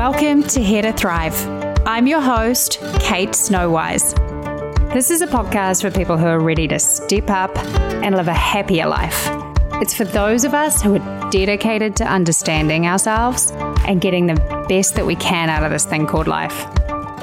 Welcome to Here to Thrive. I'm your host, Kate Snowise. This is a podcast for people who are ready to step up and live a happier life. It's for those of us who are dedicated to understanding ourselves and getting the best that we can out of this thing called life.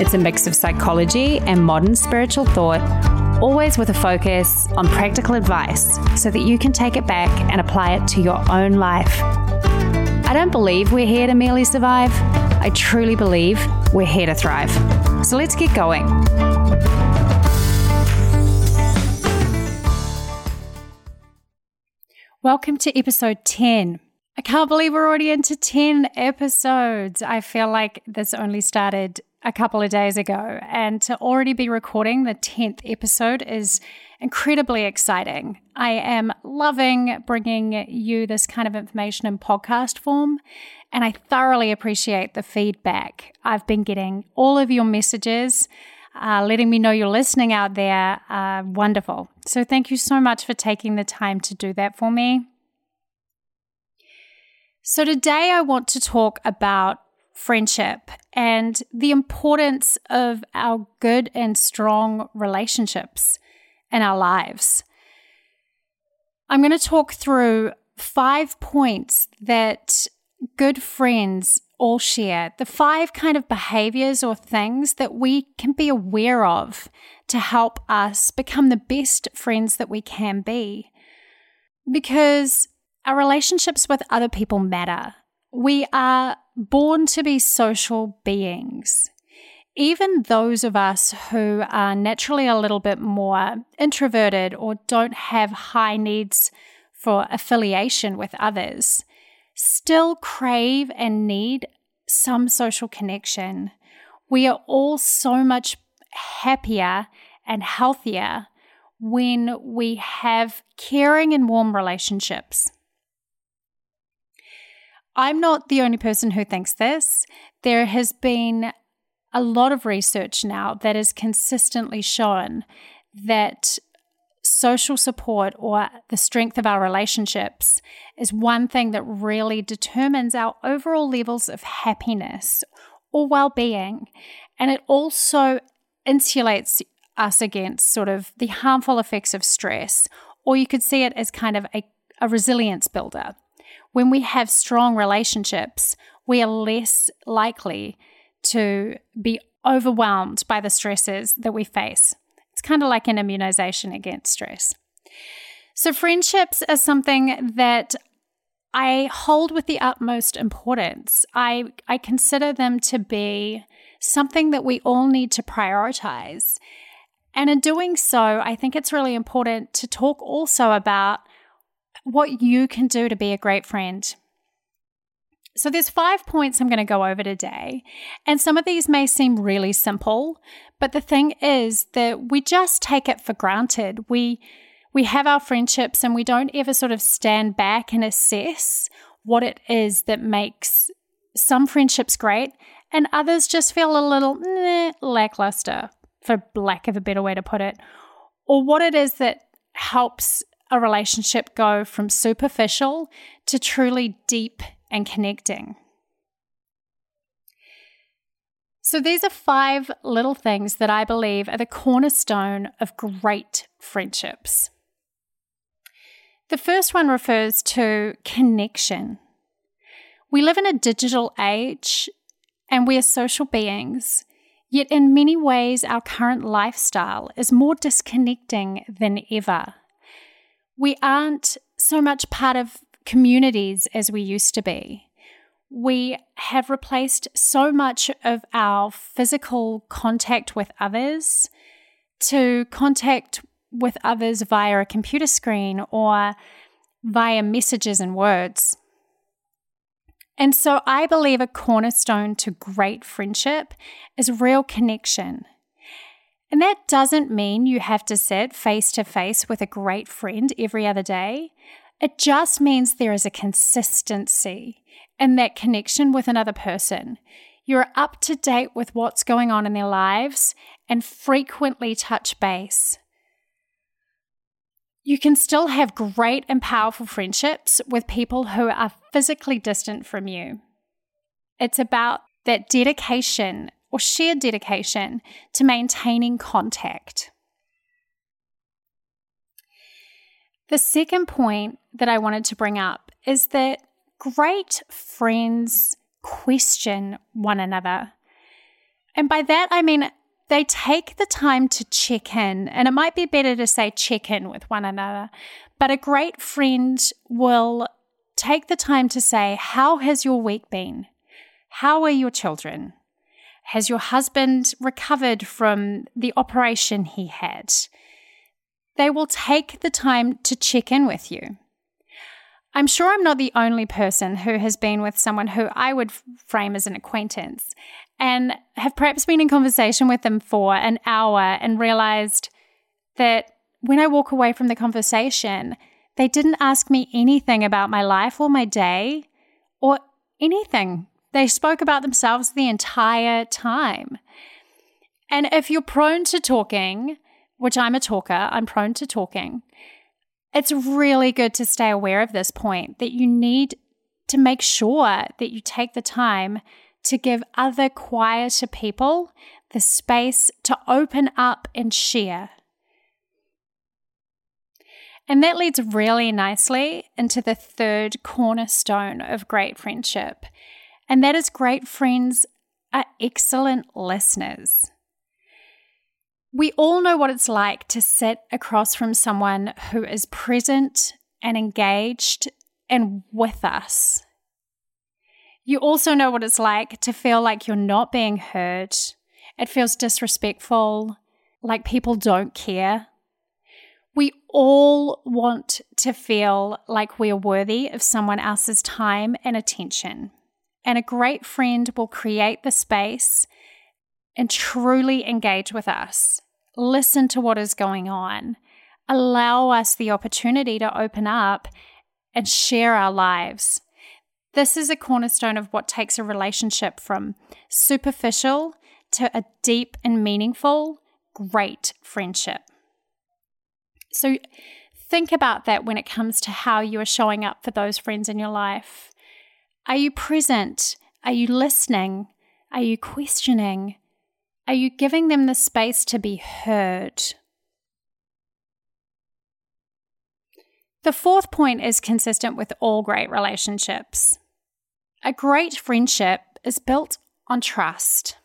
It's a mix of psychology and modern spiritual thought, always with a focus on practical advice so that you can take it back and apply it to your own life. I don't believe we're here to merely survive. I truly believe we're here to thrive. So let's get going. Welcome to episode 10. I can't believe we're already into 10 episodes. I feel like this only started a couple of days ago, and to already be recording the 10th episode is incredibly exciting. I am loving bringing you this kind of information in podcast form, and I thoroughly appreciate the feedback I've been getting. All of your messages, uh, letting me know you're listening out there, are wonderful. So thank you so much for taking the time to do that for me. So today I want to talk about friendship and the importance of our good and strong relationships in our lives. I'm going to talk through five points that good friends all share, the five kind of behaviors or things that we can be aware of to help us become the best friends that we can be. Because our relationships with other people matter. We are born to be social beings. Even those of us who are naturally a little bit more introverted or don't have high needs for affiliation with others still crave and need some social connection. We are all so much happier and healthier when we have caring and warm relationships. I'm not the only person who thinks this. There has been a lot of research now that has consistently shown that social support or the strength of our relationships is one thing that really determines our overall levels of happiness or well being. And it also insulates us against sort of the harmful effects of stress, or you could see it as kind of a, a resilience builder. When we have strong relationships, we are less likely to be overwhelmed by the stresses that we face. It's kind of like an immunization against stress. So, friendships are something that I hold with the utmost importance. I, I consider them to be something that we all need to prioritize. And in doing so, I think it's really important to talk also about what you can do to be a great friend. So there's five points I'm going to go over today. And some of these may seem really simple, but the thing is that we just take it for granted. We we have our friendships and we don't ever sort of stand back and assess what it is that makes some friendships great and others just feel a little lackluster, for lack of a better way to put it, or what it is that helps a relationship go from superficial to truly deep and connecting. So, these are five little things that I believe are the cornerstone of great friendships. The first one refers to connection. We live in a digital age and we are social beings, yet, in many ways, our current lifestyle is more disconnecting than ever. We aren't so much part of communities as we used to be. We have replaced so much of our physical contact with others to contact with others via a computer screen or via messages and words. And so I believe a cornerstone to great friendship is real connection. And that doesn't mean you have to sit face to face with a great friend every other day. It just means there is a consistency in that connection with another person. You're up to date with what's going on in their lives and frequently touch base. You can still have great and powerful friendships with people who are physically distant from you. It's about that dedication or shared dedication to maintaining contact. The second point that I wanted to bring up is that great friends question one another. And by that, I mean they take the time to check in, and it might be better to say check in with one another, but a great friend will take the time to say, How has your week been? How are your children? Has your husband recovered from the operation he had? They will take the time to check in with you. I'm sure I'm not the only person who has been with someone who I would frame as an acquaintance and have perhaps been in conversation with them for an hour and realized that when I walk away from the conversation, they didn't ask me anything about my life or my day or anything. They spoke about themselves the entire time. And if you're prone to talking, which I'm a talker, I'm prone to talking, it's really good to stay aware of this point that you need to make sure that you take the time to give other quieter people the space to open up and share. And that leads really nicely into the third cornerstone of great friendship, and that is great friends are excellent listeners. We all know what it's like to sit across from someone who is present and engaged and with us. You also know what it's like to feel like you're not being heard. It feels disrespectful, like people don't care. We all want to feel like we are worthy of someone else's time and attention. And a great friend will create the space and truly engage with us, listen to what is going on, allow us the opportunity to open up and share our lives this is a cornerstone of what takes a relationship from superficial to a deep and meaningful, great friendship. So think about that when it comes to how you are showing up for those friends in your life. Are you present? Are you listening? Are you questioning? Are you giving them the space to be heard? The fourth point is consistent with all great relationships. A great friendship is built on trust.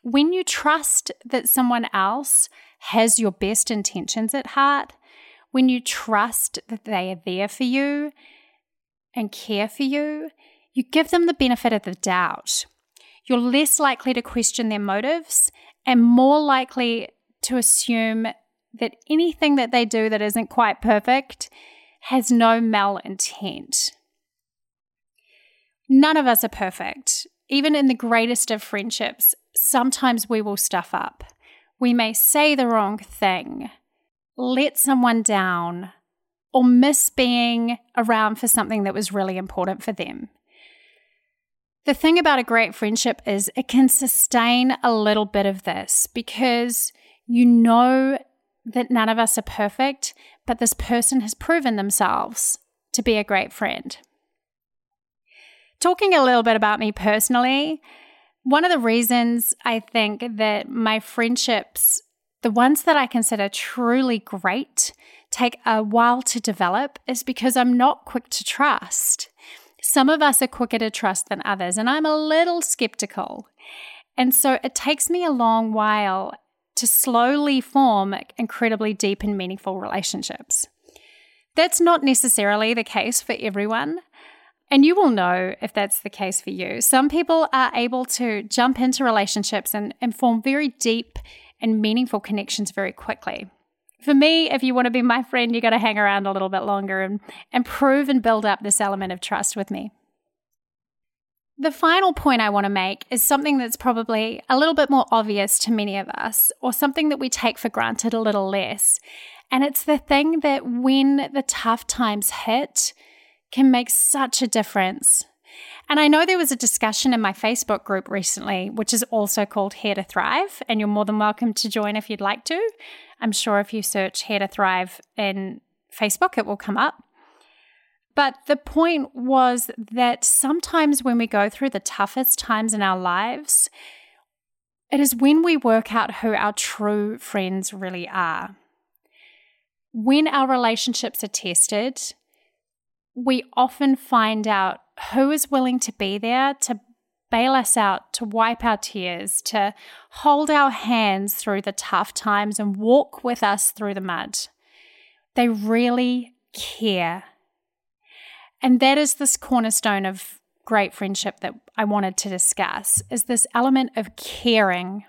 When you trust that someone else has your best intentions at heart, when you trust that they are there for you and care for you, you give them the benefit of the doubt. You're less likely to question their motives and more likely to assume that anything that they do that isn't quite perfect has no malintent. None of us are perfect. Even in the greatest of friendships, sometimes we will stuff up. We may say the wrong thing, let someone down, or miss being around for something that was really important for them. The thing about a great friendship is it can sustain a little bit of this because you know that none of us are perfect, but this person has proven themselves to be a great friend. Talking a little bit about me personally, one of the reasons I think that my friendships, the ones that I consider truly great, take a while to develop is because I'm not quick to trust. Some of us are quicker to trust than others, and I'm a little skeptical. And so it takes me a long while to slowly form incredibly deep and meaningful relationships. That's not necessarily the case for everyone. And you will know if that's the case for you. Some people are able to jump into relationships and, and form very deep and meaningful connections very quickly. For me, if you want to be my friend, you got to hang around a little bit longer and, and prove and build up this element of trust with me. The final point I want to make is something that's probably a little bit more obvious to many of us, or something that we take for granted a little less. And it's the thing that when the tough times hit, can make such a difference. And I know there was a discussion in my Facebook group recently, which is also called Here to Thrive, and you're more than welcome to join if you'd like to. I'm sure if you search Here to Thrive in Facebook, it will come up. But the point was that sometimes when we go through the toughest times in our lives, it is when we work out who our true friends really are. When our relationships are tested, we often find out who is willing to be there to bail us out, to wipe our tears, to hold our hands through the tough times and walk with us through the mud. They really care. And that is this cornerstone of great friendship that I wanted to discuss is this element of caring.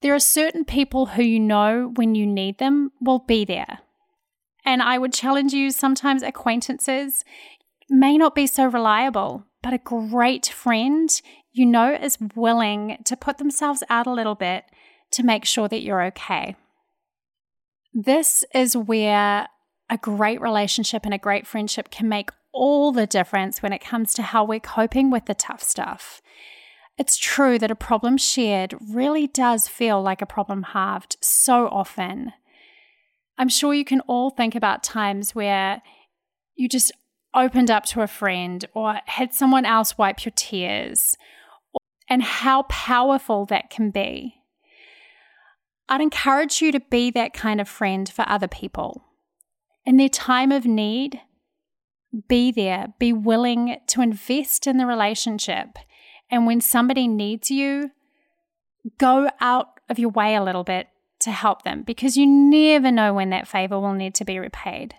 There are certain people who you know when you need them will be there. And I would challenge you sometimes acquaintances may not be so reliable, but a great friend you know is willing to put themselves out a little bit to make sure that you're okay. This is where a great relationship and a great friendship can make all the difference when it comes to how we're coping with the tough stuff. It's true that a problem shared really does feel like a problem halved so often. I'm sure you can all think about times where you just opened up to a friend or had someone else wipe your tears and how powerful that can be. I'd encourage you to be that kind of friend for other people. In their time of need, be there, be willing to invest in the relationship. And when somebody needs you, go out of your way a little bit to help them because you never know when that favor will need to be repaid.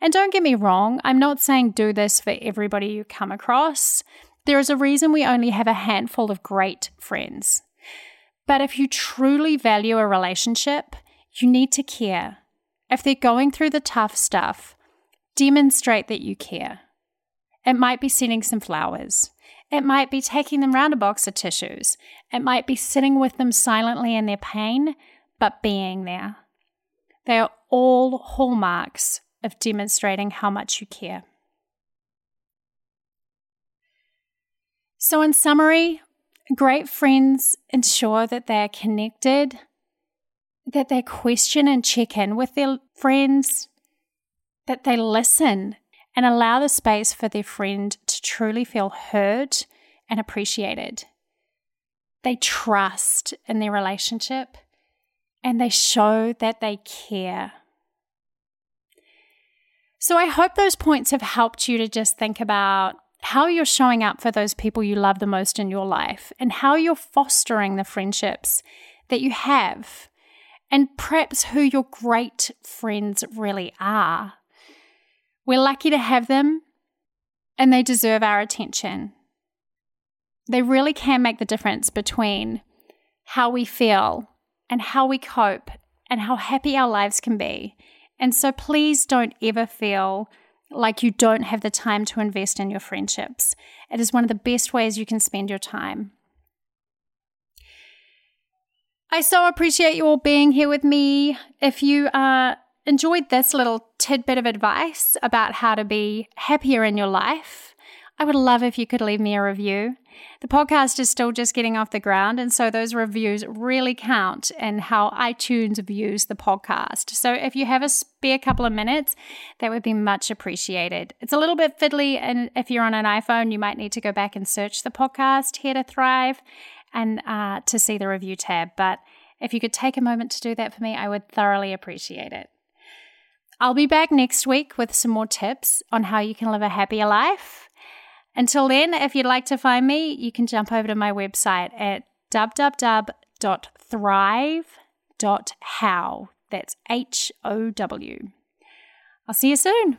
And don't get me wrong, I'm not saying do this for everybody you come across. There is a reason we only have a handful of great friends. But if you truly value a relationship, you need to care. If they're going through the tough stuff, Demonstrate that you care. It might be sending some flowers. It might be taking them round a box of tissues. It might be sitting with them silently in their pain, but being there. They are all hallmarks of demonstrating how much you care. So, in summary, great friends ensure that they're connected, that they question and check in with their friends, that they listen and allow the space for their friend to truly feel heard and appreciated. They trust in their relationship and they show that they care. So, I hope those points have helped you to just think about how you're showing up for those people you love the most in your life and how you're fostering the friendships that you have, and perhaps who your great friends really are. We're lucky to have them and they deserve our attention. They really can make the difference between how we feel and how we cope and how happy our lives can be. And so please don't ever feel like you don't have the time to invest in your friendships. It is one of the best ways you can spend your time. I so appreciate you all being here with me. If you are enjoyed this little tidbit of advice about how to be happier in your life, I would love if you could leave me a review. The podcast is still just getting off the ground, and so those reviews really count in how iTunes views the podcast. So if you have a spare couple of minutes, that would be much appreciated. It's a little bit fiddly, and if you're on an iPhone, you might need to go back and search the podcast Here to Thrive and uh, to see the review tab. But if you could take a moment to do that for me, I would thoroughly appreciate it. I'll be back next week with some more tips on how you can live a happier life. Until then, if you'd like to find me, you can jump over to my website at www.thrive.how. That's H O W. I'll see you soon.